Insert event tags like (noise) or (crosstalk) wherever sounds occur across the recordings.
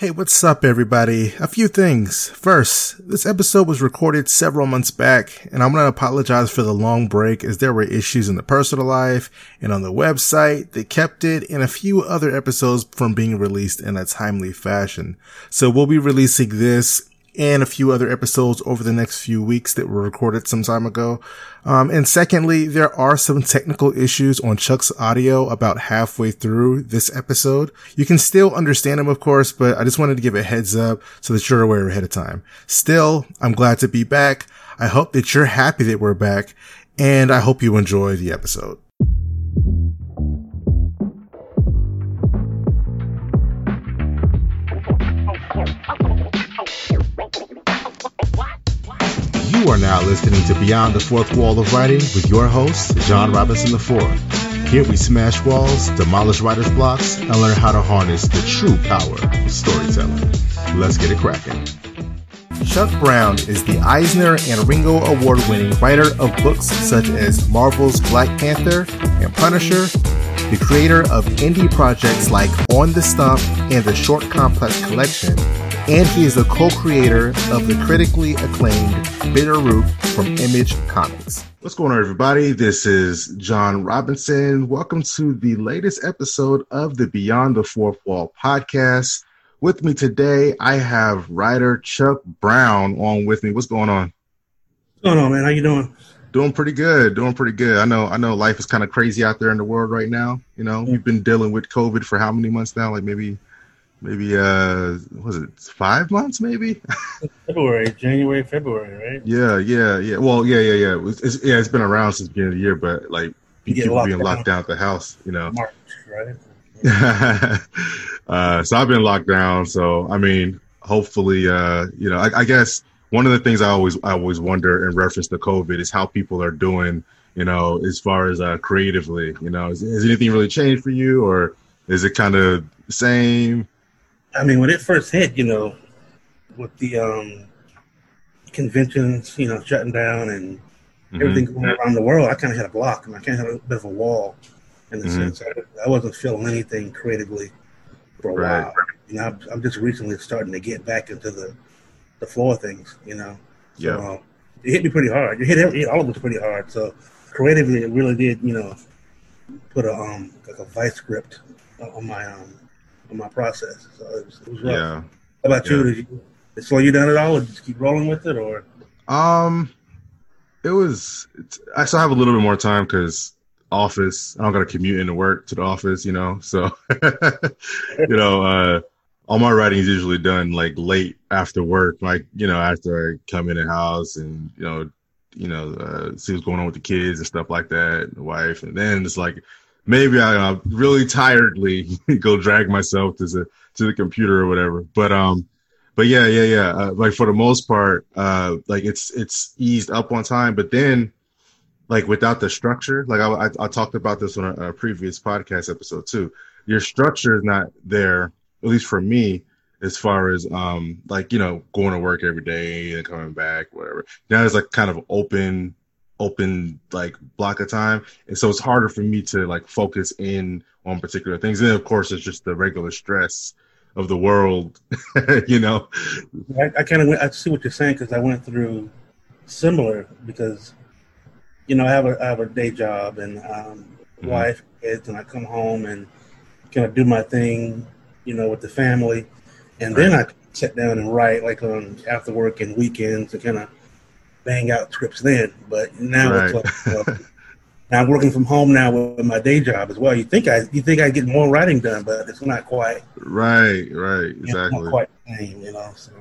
Hey, what's up, everybody? A few things. First, this episode was recorded several months back, and I'm going to apologize for the long break as there were issues in the personal life and on the website that kept it and a few other episodes from being released in a timely fashion. So we'll be releasing this and a few other episodes over the next few weeks that were recorded some time ago. Um, and secondly, there are some technical issues on Chuck's audio about halfway through this episode. You can still understand him, of course, but I just wanted to give a heads up so that you're aware ahead of time. Still, I'm glad to be back. I hope that you're happy that we're back and I hope you enjoy the episode. You are now listening to Beyond the Fourth Wall of Writing with your host, John Robinson IV. Here we smash walls, demolish writer's blocks, and learn how to harness the true power of storytelling. Let's get it cracking. Chuck Brown is the Eisner and Ringo Award winning writer of books such as Marvel's Black Panther and Punisher, the creator of indie projects like On the Stump and the Short Complex Collection, and he is the co-creator of the critically acclaimed Bitter Root from Image Comics. What's going on, everybody? This is John Robinson. Welcome to the latest episode of the Beyond the Fourth Wall podcast. With me today, I have writer Chuck Brown on with me. What's going on? What's going on, man? How you doing? Doing pretty good. Doing pretty good. I know. I know. Life is kind of crazy out there in the world right now. You know, yeah. you've been dealing with COVID for how many months now? Like maybe maybe uh was it five months maybe? (laughs) February january february right? Yeah yeah yeah. Well yeah yeah yeah. It's, it's yeah it's been around since the beginning of the year but like people being down. locked down. at the house you know. March, right? (laughs) Uh so i've been locked down. So i mean hopefully uh you know I, I guess one of the things i always i always wonder in reference to covid is how people are doing you know as far as uh creatively you know. Has, has anything really changed for you or is it kind of same I mean, when it first hit, you know, with the um, conventions, you know, shutting down and mm-hmm. everything going around the world, I kind of had a block and I kind of had a bit of a wall in the mm-hmm. sense I, I, wasn't feeling anything creatively for a right. while. You know, I'm, I'm, just recently starting to get back into the the flow of things. You know, so, yeah, uh, it hit me pretty hard. It hit, it hit all of us pretty hard. So creatively, it really did. You know, put a um like a vice grip on my um in my process. So it was, it was rough. Yeah. How about yeah. you? Did you did slow you down at all, or just keep rolling with it, or? Um, it was. I still have a little bit more time because office. I don't got to commute into work to the office, you know. So, (laughs) you know, uh, all my writing is usually done like late after work, like you know, after I come in the house and you know, you know, uh, see what's going on with the kids and stuff like that, the wife, and then it's like maybe I uh, really tiredly (laughs) go drag myself to the to the computer or whatever. But um, but yeah, yeah, yeah. Uh, like for the most part, uh, like it's it's eased up on time. But then, like without the structure, like I I, I talked about this on a, a, previous podcast episode too. Your structure is not there, at least for me, as far as um like you know going to work every day and coming back, whatever. Now it's like kind of open open like block of time and so it's harder for me to like focus in on particular things and then of course it's just the regular stress of the world (laughs) you know i, I kind of i see what you're saying because i went through similar because you know i have a, I have a day job and um, mm-hmm. wife kids and i come home and kind of do my thing you know with the family and right. then i sit down and write like on after work and weekends to kind of bang out scripts then. But now right. it's like, uh, (laughs) now I'm working from home now with my day job as well. You think I you think I get more writing done, but it's not quite. Right, right, exactly. quite same, you know. So.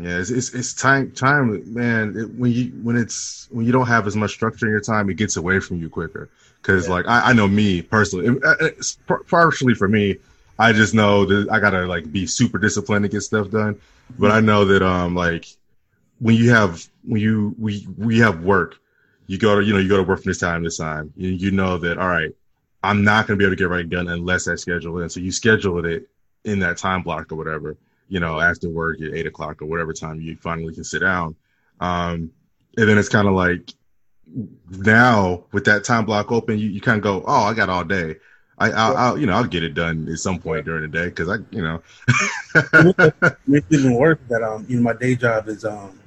Yeah, it's, it's, it's time time man. It, when you when it's when you don't have as much structure in your time, it gets away from you quicker. Because yeah. like I, I know me personally, it's partially for me. I just know that I gotta like be super disciplined to get stuff done. But I know that um like when you have when you we we have work, you go to you know you go to work from this time to this time. You, you know that all right, I'm not going to be able to get right done unless I schedule it. So you schedule it in that time block or whatever. You know, after work at eight o'clock or whatever time you finally can sit down. Um, and then it's kind of like now with that time block open, you, you kind of go, oh, I got all day. I, I'll, I'll, you know, I'll get it done at some point during the day because I, you know, makes (laughs) it even worse that um, you know, my day job is um,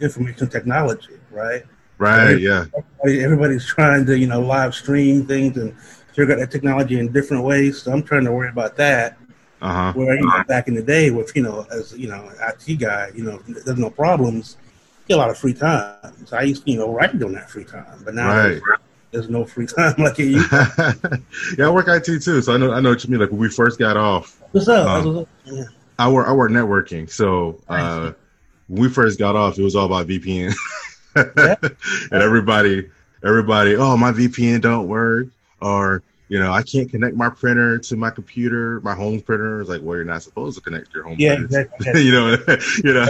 information technology, right? Right. So yeah. Everybody's trying to, you know, live stream things and figure out that technology in different ways. So I'm trying to worry about that. Uh huh. Where you know, back in the day, with you know, as you know, IT guy, you know, there's no problems. Get a lot of free time. So I used to, you know, write on that free time. But now Right. there's, there's no free time (laughs) like it used. (laughs) yeah, I work IT too, so I know I know what you mean. Like when we first got off, What's up? Um, What's up? Yeah. I work I work networking. So uh, when we first got off, it was all about VPN, (laughs) and everybody everybody, oh my VPN don't work, or you know I can't connect my printer to my computer, my home printer. It's like, well, you're not supposed to connect your home Yeah, printer. exactly. (laughs) you know, (laughs) you know,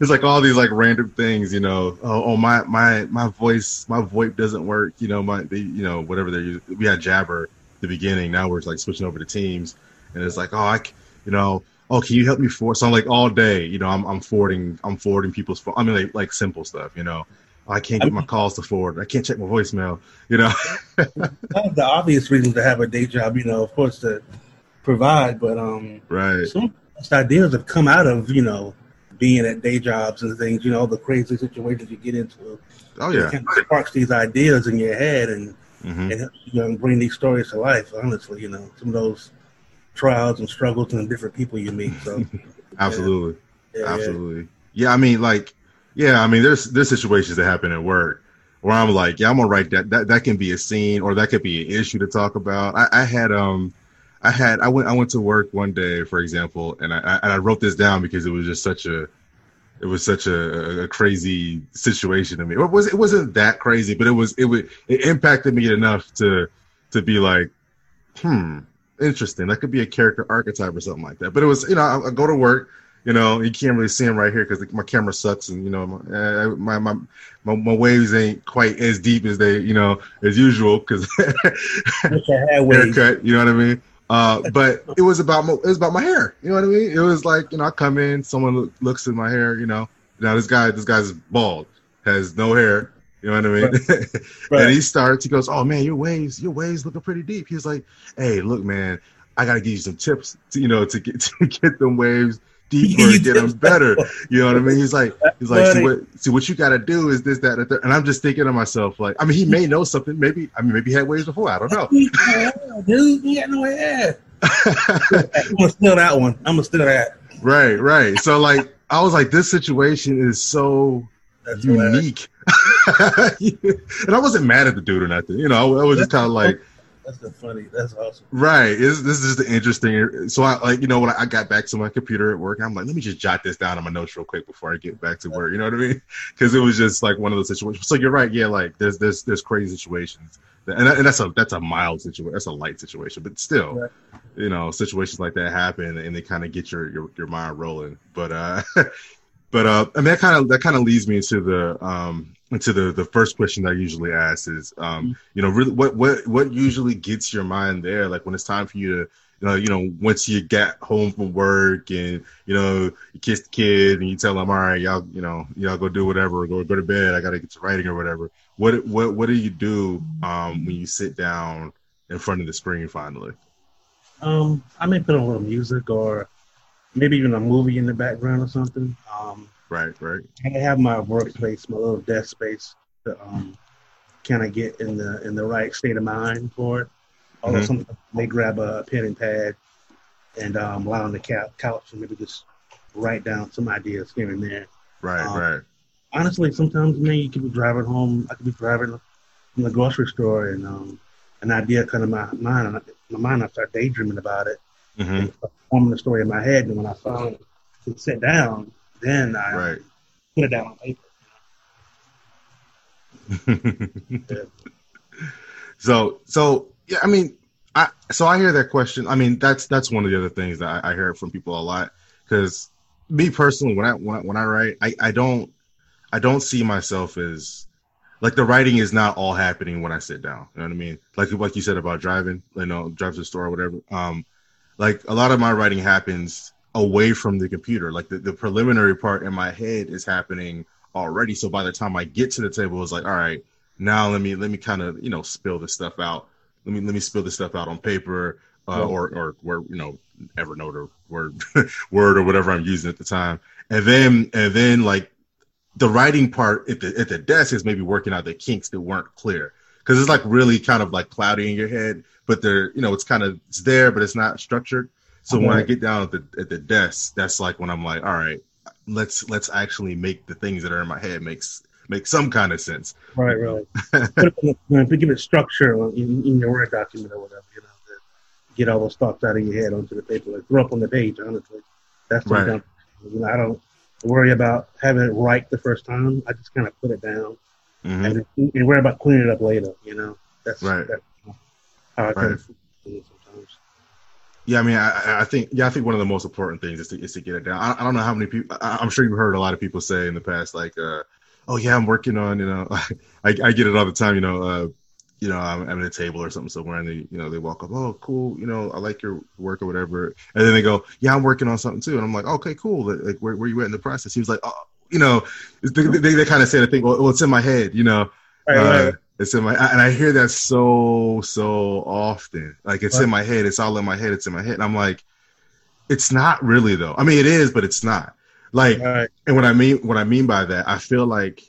it's like all these like random things, you know. Oh, oh my my my voice, my VoIP doesn't work. You know, my they, you know whatever they're using. We had Jabber at the beginning. Now we're like switching over to Teams, and it's like, oh, I, you know, oh, can you help me forward? So I'm like all day, you know, I'm I'm forwarding, I'm forwarding people's. Phone. I mean, like like simple stuff, you know. I can't get my calls to forward. I can't check my voicemail. You know. (laughs) One of the obvious reasons to have a day job, you know, of course, to provide, but um, right. some of the best ideas have come out of you know being at day jobs and things. You know, the crazy situations you get into. Oh It yeah. kind of sparks these ideas in your head and hmm and you know, bring these stories to life. Honestly, you know, some of those trials and struggles and different people you meet. So, (laughs) Absolutely. yeah, yeah. Absolutely. Yeah, I mean, like, yeah, I mean, there's there's situations that happen at work where I'm like, yeah, I'm gonna write that. That that can be a scene or that could be an issue to talk about. I, I had um, I had I went I went to work one day, for example, and I, I and I wrote this down because it was just such a it was such a, a crazy situation to me. It was it wasn't that crazy, but it was it would it impacted me enough to to be like, hmm, interesting. That could be a character archetype or something like that. But it was you know I, I go to work. You know, you can't really see him right here because my camera sucks, and you know, my, uh, my my my my waves ain't quite as deep as they, you know, as usual because (laughs) Wish I had ways. haircut. You know what I mean? Uh, (laughs) but it was about my, it was about my hair. You know what I mean? It was like you know, I come in, someone look, looks at my hair. You know, now this guy, this guy's bald, has no hair. You know what I mean? Right. (laughs) and he starts. He goes, "Oh man, your waves, your waves looking pretty deep." He's like, "Hey, look, man, I gotta give you some tips, to, you know, to get (laughs) to get them waves." Deeper, and get them better. You know what I mean? He's like, he's like, see what, see what you got to do is this, that, and, and I'm just thinking to myself, like, I mean, he may know something. Maybe, I mean, maybe he had waves before. I don't know. Dude, you got no hair. (laughs) I'm gonna steal that one. I'm gonna steal that. right, right. So like, I was like, this situation is so That's unique, (laughs) and I wasn't mad at the dude or nothing. You know, I, I was just kind of like, That's the funny. That's awesome. right. Is this is the interesting? So I like, you know, when I got back to my computer at work, I'm like, let me just jot this down on my notes real quick before I get back to work. You know what I mean? (laughs) Because it was just like one of those situations. So you're right. Yeah, like there's there's there's crazy situations, and, and that's a that's a mild situation. That's a light situation, but still. Right. you know situations like that happen and they kind of get your, your your mind rolling but uh (laughs) but uh i mean that kind of that kind of leads me into the um into the the first question that i usually ask is um you know really what what what usually gets your mind there like when it's time for you to you know, you know, once you get home from work and you know you kiss the kid and you tell them, all right, y'all, you know, y'all go do whatever, or go go to bed. I got to get to writing or whatever. What what what do you do um, when you sit down in front of the screen finally? Um, I may put on a little music or maybe even a movie in the background or something. Um, Right, right. I have my workspace, my little desk space to um, kind of get in the in the right state of mind for it. Although Mhm. sometimes they grab a pen and pad and um, lie on the couch and maybe just write down some ideas here and there. Right, Um, right. Honestly, sometimes man, you could be driving home. I could be driving from the grocery store and um, an idea come to my mind. And my mind, I start daydreaming about it hmm forming the story in my head. And when I finally sit down, then I Right. put it down on paper. (laughs) so, so yeah, I mean, I so I hear that question. I mean, that's that's one of the other things that I, I hear from people a lot. Because me personally, when I when I, when I write, I, I don't I don't see myself as like the writing is not all happening when I sit down. You know what I mean? Like like you said about driving, you know, drive to the store or whatever. Um, like a lot of my writing happens away from the computer. Like the, the preliminary part in my head is happening already. So by the time I get to the table, it's like, all right, now let me let me kind of you know spill this stuff out. let me let me spill this stuff out on paper uh, or or where you know Evernote or Word (laughs) Word or whatever I'm using at the time, and then and then like the writing part at the at the desk is maybe working out the kinks that weren't clear because it's like really kind of like cloudy in your head, but they're you know it's kind of it's there, but it's not structured. So when I get down at the at the desk, that's like when I'm like, all right, let's let's actually make the things that are in my head makes make some kind of sense. Right, right. but if you give it structure in, in your Word document or whatever, you know, get all those thoughts out of your head onto the paper, like throw up on the page. Honestly, that's what right. you know, I don't worry about having it right the first time. I just kind of put it down mm-hmm. and, and worry about cleaning it up later. You know, that's right. That's how I right. kind sometimes. Yeah, I mean, I, I, think yeah, I think one of the most important things is to is to get it down. I, I don't know how many people. I, am sure you've heard a lot of people say in the past, like, uh, "Oh yeah, I'm working on." You know, (laughs) I, I get it all the time. You know, uh, you know, I'm, I'm, at a table or something somewhere, and they, you know, they walk up, "Oh, cool," you know, I like your work or whatever, and then they go, "Yeah, I'm working on something too," and I'm like, "Okay, cool." Like, where, where you at in the process? He was like, "Oh, you know," they, they, they kind of say the thing, well, well, it's in my head," you know. Right, uh, right. It's in my, and I hear that so so often. Like it's right. in my head. It's all in my head. It's in my head. And I'm like, it's not really though. I mean, it is, but it's not. Like, and what I mean, what I mean by that, I feel like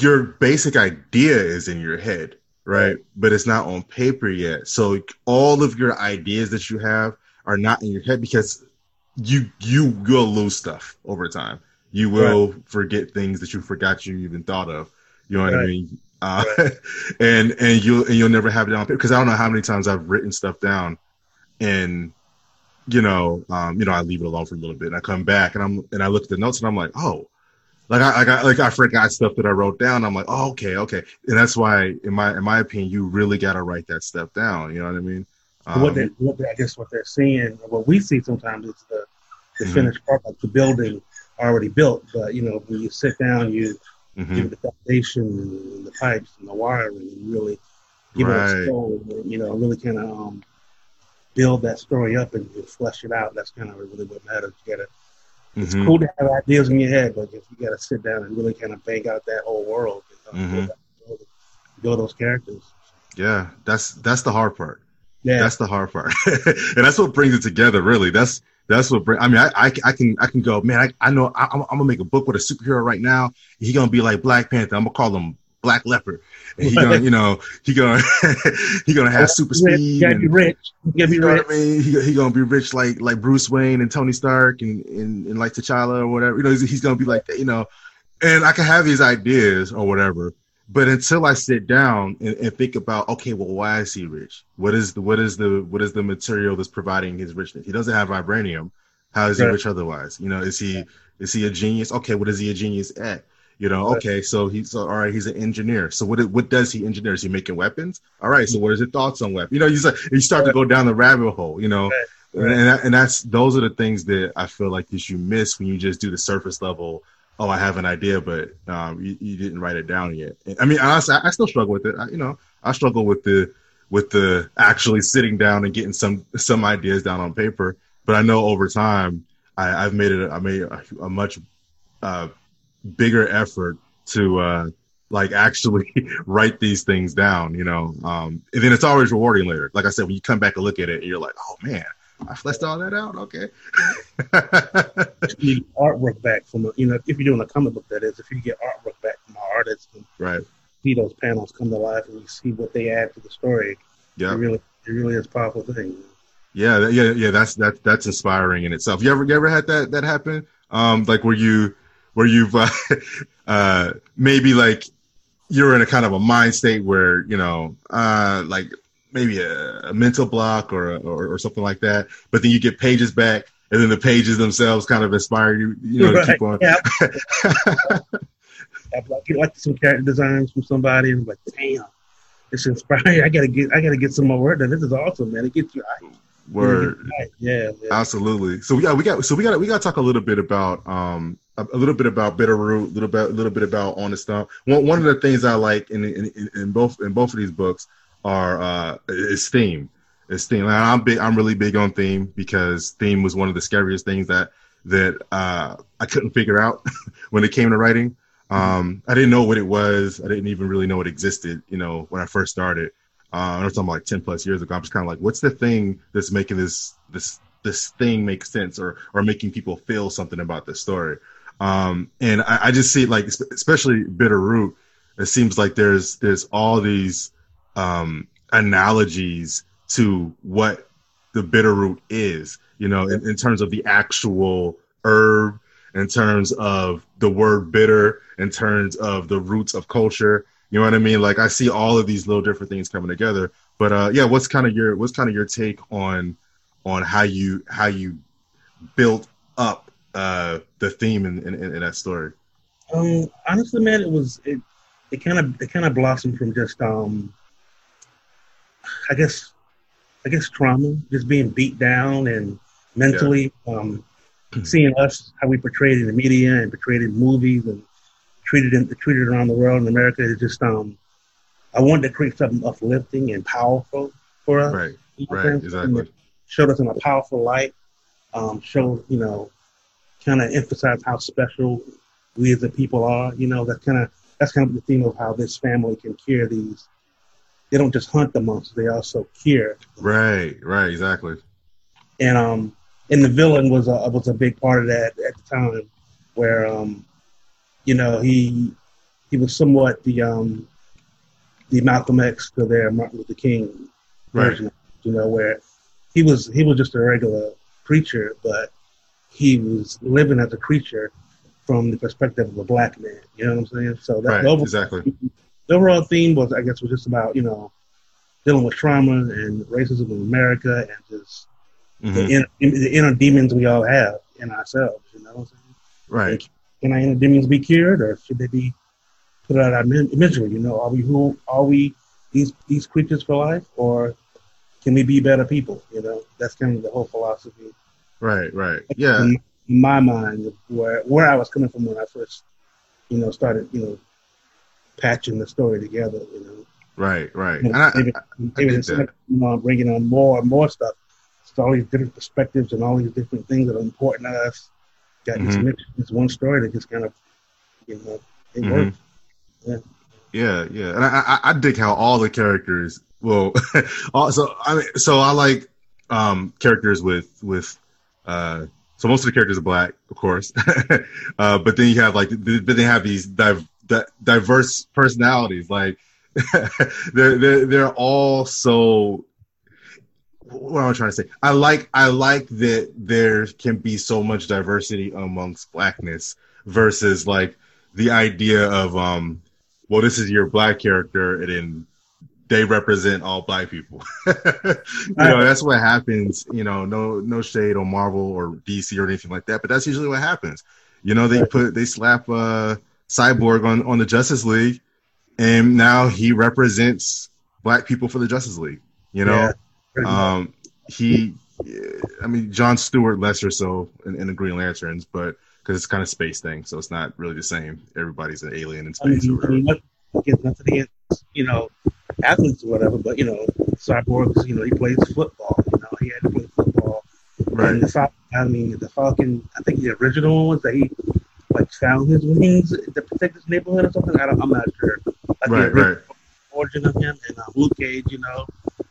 your basic idea is in your head, right? But it's not on paper yet. So all of your ideas that you have are not in your head because you you will lose stuff over time. You will right. forget things that you forgot you even thought of. You know what right. I mean? Uh, right. (laughs) and and you and you'll never have it on paper because I don't know how many times I've written stuff down, and you know, um, you know, I leave it alone for a little bit, and I come back and I'm and I look at the notes and I'm like, oh, like I, I got like I forgot stuff that I wrote down. I'm like, oh, okay, okay, and that's why, in my in my opinion, you really got to write that stuff down. You know what I mean? Um, what, they, what they, I guess what they're seeing, what we see sometimes is the the mm-hmm. finished part, like the building already built. But you know, when you sit down, you mm-hmm. give the foundation and the pipes and the wiring, and really give right. it a soul. You know, really kind of um, build that story up and, and flesh it out. That's kind of really what matters. You got to it's mm-hmm. cool to have ideas in your head, but if you got to sit down and really kind of bang out that whole world, you know, mm-hmm. build, build those characters. Yeah, that's that's the hard part. Yeah, that's the hard part, (laughs) and that's what brings it together. Really, that's that's what bring. I mean, I, I, I can I can go, man. I, I know I, am gonna make a book with a superhero right now. He's gonna be like Black Panther. I'm gonna call him Black Leopard. And he gonna, (laughs) you know, he gonna (laughs) he gonna have super speed. You gotta be rich. Gotta be you rich. I mean? He, he gonna be rich like like Bruce Wayne and Tony Stark and and, and like T'Challa or whatever. You know, he's, he's gonna be like that. You know, and I can have these ideas or whatever. But until I sit down and, and, think about, okay, well, why is he rich? What is the what is the what is the material that's providing his richness? He doesn't have vibranium. How is he rich otherwise? You know, is he is he a genius? Okay, what is he a genius at? You know, okay, so he's all right. He's an engineer. So what what does he engineer? Is he making weapons? All right. So mm-hmm. what is his thoughts on weapons? You know, you start, you start to go down the rabbit hole. You know, right. and and that's those are the things that I feel like that you miss when you just do the surface level. Oh, I have an idea, but um, you, you didn't write it down yet. I mean, honestly, I, I still struggle with it. I, you know, I struggle with the with the actually sitting down and getting some some ideas down on paper. But I know over time, I, have made it. I made a, a much uh, bigger effort to uh, like actually (laughs) write these things down, you know. Um, and then it's always rewarding later. Like I said, when you come back and look at it, you're like, oh man, I fleshed all that out. Okay. (laughs) you artwork back from you know if you're doing a comic book, that is, if you get artwork back from an artist, and right? See those panels come to life, and you see what they add to the story. Yeah, it really, it really is a powerful thing. Yeah, yeah, yeah. That's that that's inspiring in itself. You ever you ever had that that happen? Um, like where you where you've uh, (laughs) uh, maybe like you're in a kind of a mind state where you know uh, like maybe a, a mental block or, or, or something like that, but then you get pages back, and then the pages themselves kind of inspire you, you know, right. to keep on. Yeah. (laughs) I'd like, like some character designs from somebody, and I'm like, damn, it's inspiring. I gotta get, I gotta get some more work done. This is awesome, man. It gets you. Word. Yeah, yeah, absolutely. So yeah, we got so we got we got to talk a little bit about um a, a little bit about Bitter Root, a little bit a little bit about on the stump. One one of the things I like in in, in both in both of these books are uh is theme. Is theme. I'm big. I'm really big on theme because theme was one of the scariest things that that uh I couldn't figure out (laughs) when it came to writing. Um, I didn't know what it was. I didn't even really know it existed. You know, when I first started. Uh, I'm talking like 10 plus years ago. I'm just kind of like, what's the thing that's making this this this thing make sense or or making people feel something about this story? Um, and I, I just see like, especially Bitter Root, it seems like there's there's all these um, analogies to what the Bitterroot is, you know, in, in terms of the actual herb, in terms of the word bitter, in terms of the roots of culture. You know what I mean? Like I see all of these little different things coming together. But uh, yeah, what's kind of your what's kind of your take on on how you how you built up uh, the theme in, in, in that story? Um, honestly, man, it was it it kind of it kind of blossomed from just um, I guess I guess trauma, just being beat down and mentally, yeah. um, seeing us how we portrayed in the media and portrayed in movies and treated in, treated around the world in America. is just um, I wanted to create something uplifting and powerful for us. Right, you know right, exactly. Showed us in a powerful light. Um, showed you know, kind of emphasize how special we as a people are. You know, that kind of that's kind of the theme of how this family can cure these they don't just hunt the monsters; they also cure. Right, right, exactly. And um, and the villain was a was a big part of that at the time, where um, you know, he he was somewhat the um, the Malcolm X to their Martin Luther King version. Right. You know, where he was he was just a regular preacher, but he was living as a creature from the perspective of a black man. You know what I'm saying? So that right, exactly the overall theme was, I guess, was just about you know dealing with trauma and racism in America and just mm-hmm. the, inner, the, inner, demons we all have in ourselves. You know what I'm saying? Right. can our inner demons be cured, or should they be put out of misery? You know, are we who are we these these creatures for life, or can we be better people? You know, that's kind of the whole philosophy. Right. Right. Yeah. In my mind, where where I was coming from when I first, you know, started, you know, patching the story together. You know. Right, right. You know, maybe, maybe instead of bringing on more and more stuff, it's all these different perspectives and all these different things that are important to us. Got mm-hmm. this, this one story that just kind of, you know, it mm-hmm. works. Yeah. Yeah, yeah, and I, I, I dig how all the characters. Well, (laughs) also I mean, so I like um characters with with uh so most of the characters are black, of course, (laughs) uh, but then you have like, but they have these div- diverse personalities. Like (laughs) they're, they're they're all so. What am I trying to say? I like I like that there can be so much diversity amongst blackness versus like the idea of um well this is your black character and then they represent all black people. (laughs) you know, that's what happens. You know, no no shade on Marvel or DC or anything like that, but that's usually what happens. You know, they put they slap uh Cyborg on on the Justice League, and now he represents black people for the Justice League. You know, yeah, um, he, I mean, John Stewart less or so in, in the Green Lanterns, but because it's kind of space thing, so it's not really the same. Everybody's an alien in space. I mean, or whatever. nothing against you know athletes or whatever, but you know, Cyborg, you know, he plays football. You know, he had to play football. Right. And the I mean, the Falcon. I think the original ones that he like found his wings to protect his neighborhood or something. I don't, I'm not sure. Like right, right. Origin of him and uh, Luke Cage, you know,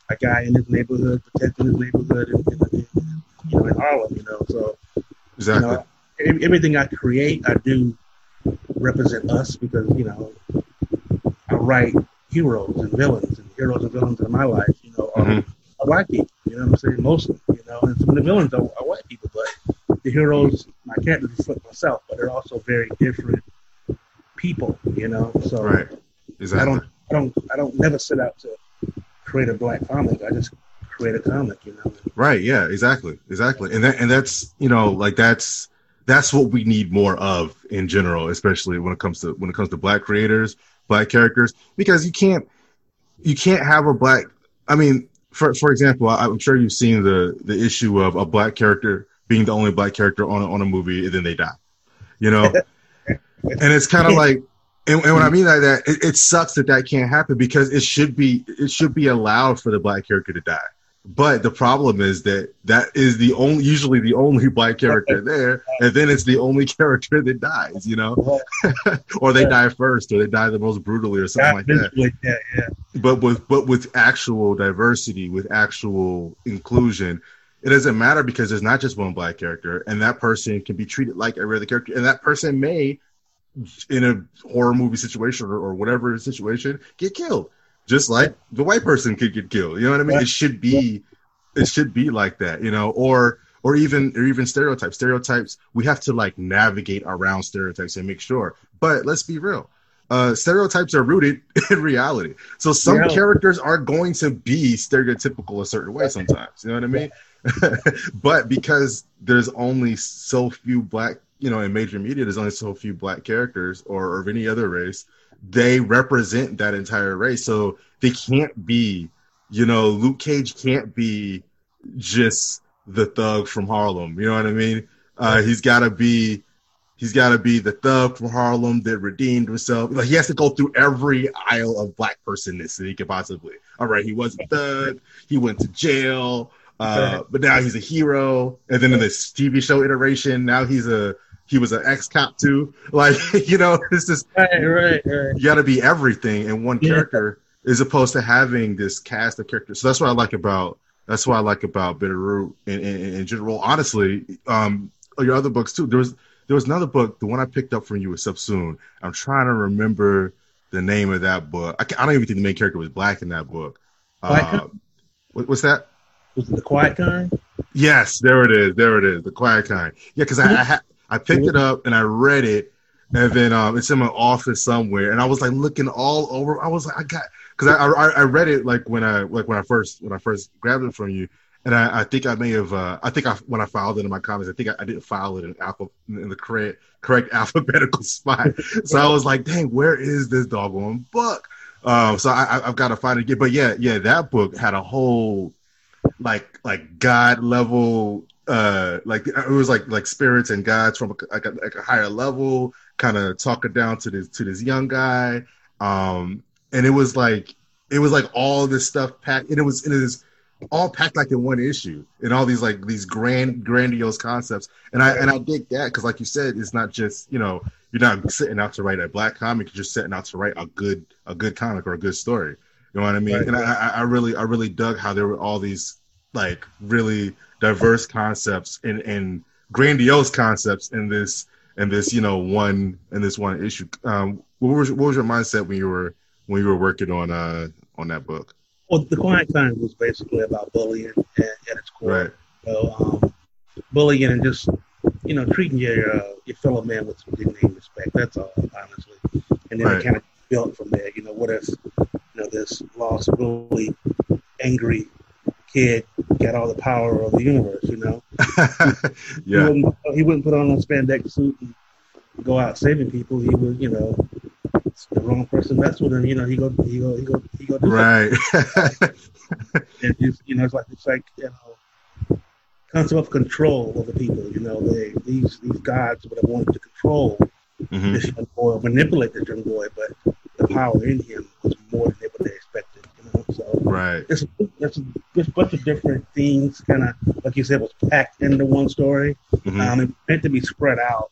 a guy in his neighborhood protecting his neighborhood in, in, in, you know in Harlem, you know. So exactly. You know, everything I create, I do represent us because you know I write heroes and villains, and heroes and villains in my life, you know, are, mm-hmm. are white people. You know what I'm saying? Mostly, you know, and some of the villains are, are white people, but the heroes, my characters reflect myself, but they're also very different people, you know. So right, exactly. I don't, I don't, I don't never set out to create a black comic. I just create a comic, you know. Right. Yeah. Exactly. Exactly. And that, and that's you know like that's that's what we need more of in general, especially when it comes to when it comes to black creators, black characters, because you can't you can't have a black. I mean, for for example, I'm sure you've seen the the issue of a black character being the only black character on a, on a movie and then they die, you know. (laughs) and it's kind of like, and, and, when I mean like that, it, it, sucks that that can't happen because it should be it should be allowed for the black character to die. But the problem is that that is the only, usually the only (laughs) black character there, and then it's the only (laughs) character that dies, you know, or they die first, or they die the most brutally, or something like that. Yeah, yeah. But with but with actual diversity, with actual inclusion, it doesn't matter because there's not just one black character, and that person can be treated like every other character, and that person may, in a horror movie situation or, or whatever situation, get killed just like the white person could get killed. You know what I mean? It should be, it should be like that, you know, or or even or even stereotypes. Stereotypes we have to like navigate around stereotypes and make sure. But let's be real. Uh, stereotypes are rooted (laughs) in reality. So some yeah. characters are going to be stereotypical a certain way sometimes. You know what I mean? (laughs) but because there's only so few black, you know, in major media, there's only so few black characters or, or of any other race they represent that entire race. So they can't be, you know, Luke Cage can't be just the thug from Harlem. You know what I mean? Uh, he's got to be, he's got to be the thug from Harlem that redeemed himself. Like he has to go through every aisle of black personness that he could possibly. All right, he was a thug. He went to jail. Uh, but now he's a hero. And then in this TV show iteration, now he's a he was an ex cop too. (laughs) Like, you know, it's just right, right, right. You got to be everything in one character, yeah. as opposed to having this cast of characters. So that's what I like about that's what I like about Bitter Root in, in, in general. Honestly, um, your other books too. There was there was another book, the one I picked up from you was Subsoon. I'm trying to remember the name of that book. I, I don't even think the main character was black in that book. Uh, what, what's that? Was it the Quiet Kind? Yes, there it is. There it is. The Quiet Kind. Yeah, because I, I, ha- I picked it up and I read it, and then um, it's in my office somewhere, and I was like looking all over. I was like, I got because I, I, I read it like when I like when I first when I first grabbed it from you, and I, I think I may have uh, I think I when I filed it in my comments, I think I, I didn't file it in alpha in the correct correct (laughs) alphabetical spot. so I was like, dang, where is this doggone book? Um, so I, I've got to find it again. But yeah, yeah, that book had a whole like like God level uh like it was like like spirits and gods from a, like, a, like a higher level kind of talking down to this to this young guy. Um and it was like it was like all this stuff packed and it was and it is all packed like in one issue and all these like these grand grandiose concepts. And i and i dig that because like you said it's not just you know you're not sitting out to write a black comic you're just setting out to write a good a good comic or a good story you know what i mean right. and I, I really i really dug how there were all these like really diverse concepts and, and grandiose concepts in this in this you know one in this one issue. Um, what was what was your mindset when you were when you were working on uh on that book? Well, the Quiet Kind was basically about bullying at, at its core. Right. So, um, bullying and just you know treating your uh, your fellow man with some dignity and respect. That's all, honestly. And then right. it kind of built from there. You know, what if you know this lost, really angry kid got all the power of the universe, you know. (laughs) yeah. He wouldn't, he wouldn't, put on a spandex suit and go out saving people. He would, you know, the wrong person mess with him. You know, he go, he go, he go, he go. Do right. (laughs) and just, you know, it's like it's like you know, concept of control over people. You know, they these these gods would have wanted to control mm-hmm. this young boy, manipulate this young boy, but the power in him was more than they would have expected. You know, so right. It's it's a, it's a bunch of different things, kind of like you said, was packed into one story. Mm-hmm. Um, it's meant to be spread out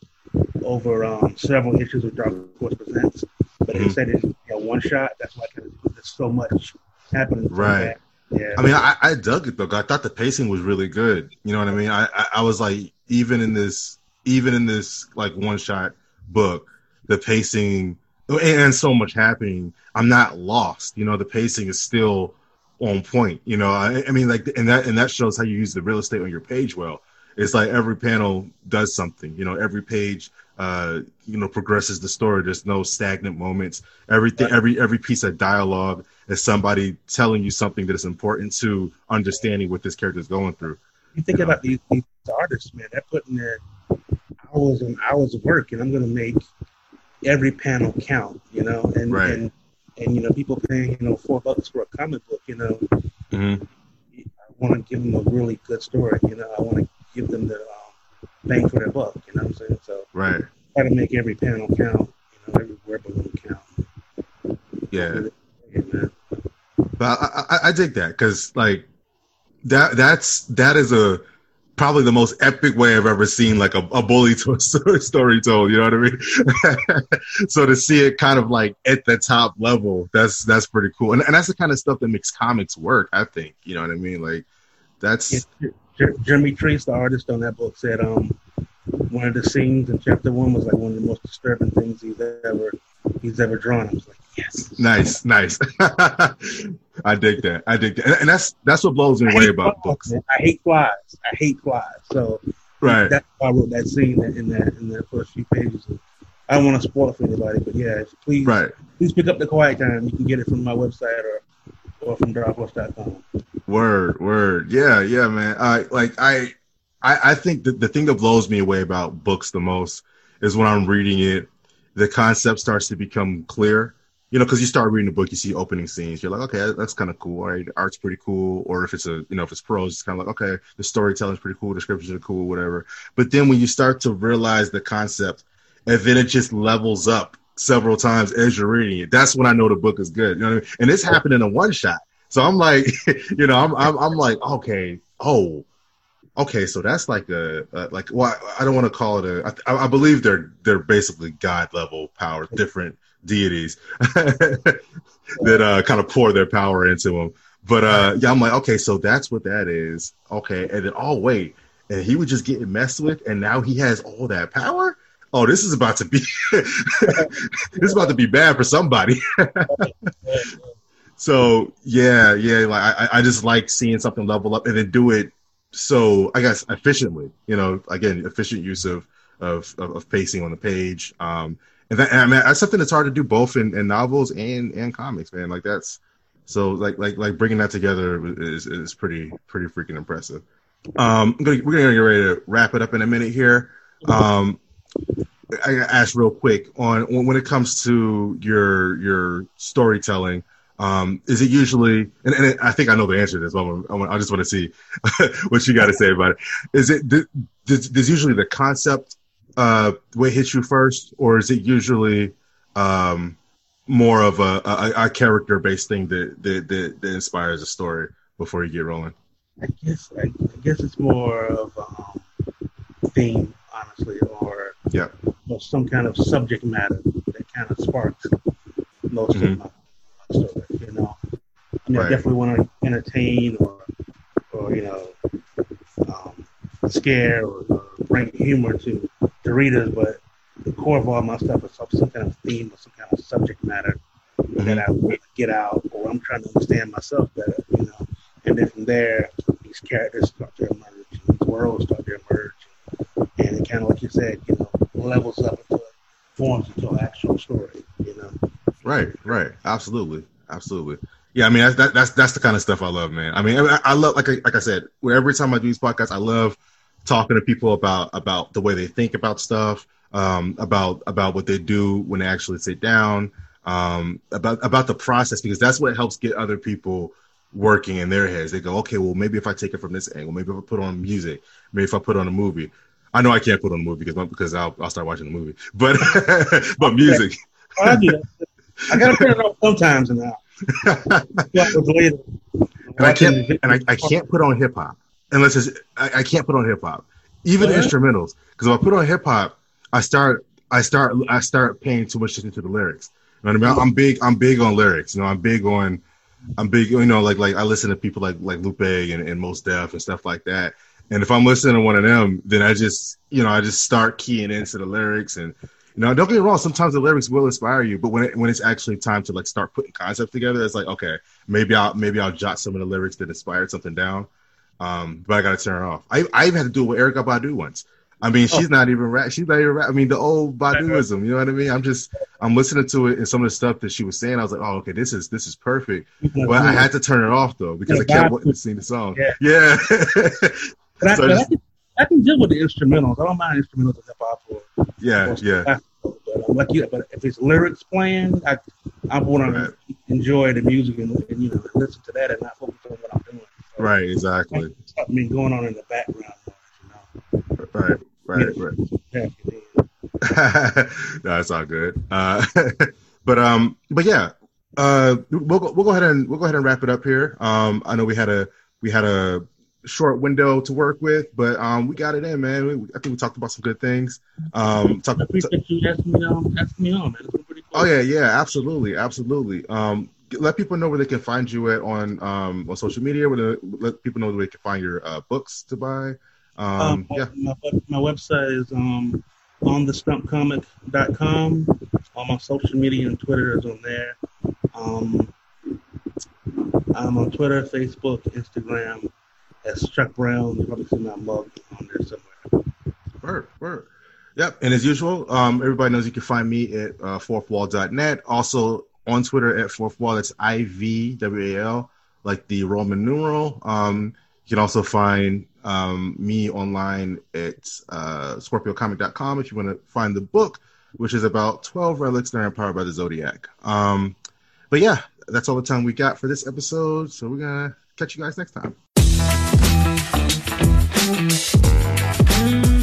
over um, several issues of Dark Horse Presents, but mm-hmm. instead it's you know, one shot. That's why there's so much happening. Right. Yeah. I mean, I, I dug it though. I thought the pacing was really good. You know what I mean? I, I, I was like, even in this, even in this like one shot book, the pacing and so much happening. I'm not lost. You know, the pacing is still on point. You know, I, I, mean, like, and that and that shows how you use the real estate on your page well. It's like every panel does something. You know, every page, uh, you know, progresses the story. There's no stagnant moments. Everything, right. every every piece of dialogue is somebody telling you something that is important to understanding what this character is going through. You think you know? about these, these artists, man. They're putting in hours and hours of work, and I'm going to make every panel count. You know, and right. and and you know people paying you know four bucks for a comic book you know mm-hmm. i want to give them a really good story you know i want to give them the um, bang for their buck you know what i'm saying so right try to make every panel count you know every word balloon count yeah but I, I, I dig that because like that that's that is a probably the most epic way I've ever seen like a, a bully to (laughs) story told. You know what I mean? (laughs) so to see it kind of like at the top level, that's that's pretty cool, and, and that's the kind of stuff that makes comics work. I think you know what I mean. Like that's yeah, Jeremy Trace, the artist on that book, said um one of the scenes in chapter one was like one of the most disturbing things he's ever he's ever drawn. I was like, yes, nice, nice. (laughs) I dig that. I dig that, and that's that's what blows me away about books. Man. I hate flies. I hate flies. So right, that's why I wrote that scene in that in the first few pages. I don't want to spoil it for anybody, but yeah, please, right. please pick up the Quiet Time. You can get it from my website or or from darkhorse.com. Word, word, yeah, yeah, man. I like I I, I think that the thing that blows me away about books the most is when I'm reading it, the concept starts to become clear. You know, because you start reading the book, you see opening scenes. You're like, okay, that's kind of cool. All right, the art's pretty cool. Or if it's a, you know, if it's prose, it's kind of like, okay, the storytelling's pretty cool, the are cool, whatever. But then when you start to realize the concept, and then it just levels up several times as you're reading it, that's when I know the book is good. You know, I mean? and this happened in a one shot. So I'm like, (laughs) you know, I'm, I'm, I'm like, okay, oh, okay, so that's like a, a like well, I don't want to call it a. I, I believe they're they're basically god level power, different deities (laughs) that uh, kind of pour their power into them. But uh, yeah, I'm like, okay, so that's what that is. Okay, and then oh wait, and he was just getting messed with, and now he has all that power. Oh, this is about to be (laughs) this is about to be bad for somebody. (laughs) so yeah, yeah, like I, I just like seeing something level up and then do it so I guess efficiently, you know, again, efficient use of of, of, of pacing on the page. Um, and that, and I mean, that's something that's hard to do both in, in novels and, and comics, man. Like that's, so like, like, like bringing that together is, is pretty, pretty freaking impressive. Um, gonna, we're gonna get ready to wrap it up in a minute here. Um, I ask real quick on when it comes to your, your storytelling, um, is it usually, and, and, I think I know the answer to this, but I, just want to see (laughs) what you got to say about it. Is it, does, does usually the concept, uh, what hits you first, or is it usually, um, more of a, a, a character based thing that, that, that, that, inspires a story before you get rolling? I guess, I, I guess it's more of, um, theme, honestly, or, yeah. or some kind of subject matter that kind of sparks most mm-hmm. of my story. You know, I mean, right. Definitely want to entertain or, or you know, um, scare or, or, bring humor to the readers, but the core of all my stuff is some kind of theme or some kind of subject matter mm-hmm. that I get out, or I'm trying to understand myself better. You know, and then from there, these characters start to emerge, these worlds start to emerge, and it kind of, like you said, you know, levels up until it forms into an actual story. You know. Right, right, absolutely, absolutely. Yeah, I mean that's that, that's that's the kind of stuff I love, man. I mean, I, I love like I, like I said, where every time I do these podcasts, I love talking to people about about the way they think about stuff, um, about about what they do when they actually sit down, um, about about the process because that's what helps get other people working in their heads. They go, okay, well maybe if I take it from this angle, maybe if I put on music, maybe if I put on a movie. I know I can't put on a movie because because I'll I'll start watching the movie, but (laughs) but music. I do. (laughs) I gotta turn it off sometimes now. (laughs) and I can't and I, I can't put on hip hop unless it's I, I, can't put on hip hop, even instrumentals. Because if I put on hip hop, I start I start I start paying too much attention to the lyrics. You know what I mean? I'm big I'm big on lyrics. You know, I'm big on I'm big. You know, like like I listen to people like like Lupe and, and Mos Def and stuff like that. And if I'm listening to one of them, then I just you know I just start keying into the lyrics and now, don't get me wrong. Sometimes the lyrics will inspire you, but when it, when it's actually time to like start putting concept together, it's like okay, maybe I'll maybe I'll jot some of the lyrics that inspired something down. Um, but I got to turn it off. I I even had to do it with Erykah Badu once. I mean, she's oh. not even rap. She's not even rap. I mean, the old (laughs) Baduizm. You know what I mean? I'm just I'm listening to it and some of the stuff that she was saying. I was like, oh, okay, this is this is perfect. But I had to turn it off though because I kept wanting to sing the song. Yeah. yeah. (laughs) I, so but I, can, I, can, deal with the instrumentals. I don't mind instrumentals in hip hop. Yeah, yeah. Like you. But if it's lyrics playing, I I want to enjoy the music and, and, you know listen to that and not focus on what I'm doing. So right. Exactly. I mean, going on in the background. You know? Right. Right. Right. Yeah, That's (laughs) all good. Uh, (laughs) but um, but yeah, uh, we'll go, we'll go ahead and we'll go ahead and wrap it up here. Um, I know we had a we had a short window to work with, but um, we got it in, man. We, I think we talked about some good things. Um, talk, I appreciate you asking me on, asking me on, man. It's been pretty cool. oh yeah, yeah, absolutely, absolutely. Um, let people know where they can find you at on um on social media. Where they, let people know where they can find your uh, books to buy. Um, Um, yeah, my, my website is um, on the stumpcomic.com. All my social media and Twitter is on there. Um, I'm on Twitter, Facebook, Instagram as Chuck Brown. You probably see my mug on there somewhere. Word, word. Yep. And as usual, um, everybody knows you can find me at uh, fourthwall.net. Also on Twitter at fourthwall. That's I V W A L, like the Roman numeral. Um, you can also find um, me online at uh, scorpiocomic.com if you want to find the book, which is about 12 relics that are empowered by the Zodiac. Um, but yeah, that's all the time we got for this episode. So we're going to catch you guys next time. Mm-hmm.